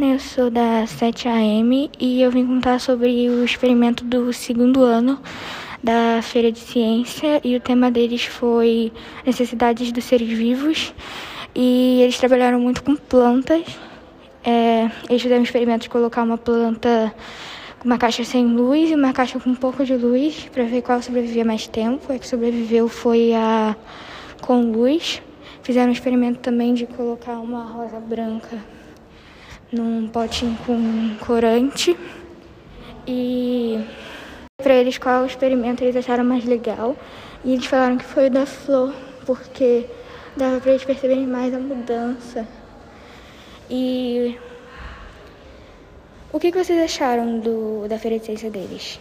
Eu sou da 7AM e eu vim contar sobre o experimento do segundo ano da Feira de Ciência e o tema deles foi necessidades dos seres vivos e eles trabalharam muito com plantas. É, eles fizeram um experimento de colocar uma planta uma caixa sem luz e uma caixa com um pouco de luz para ver qual sobrevivia mais tempo. A que sobreviveu foi a com luz. Fizeram um experimento também de colocar uma rosa branca num potinho com corante. E para eles qual experimento eles acharam mais legal. E eles falaram que foi o da flor, porque dava para eles perceberem mais a mudança. E o que, que vocês acharam do, da feira deles?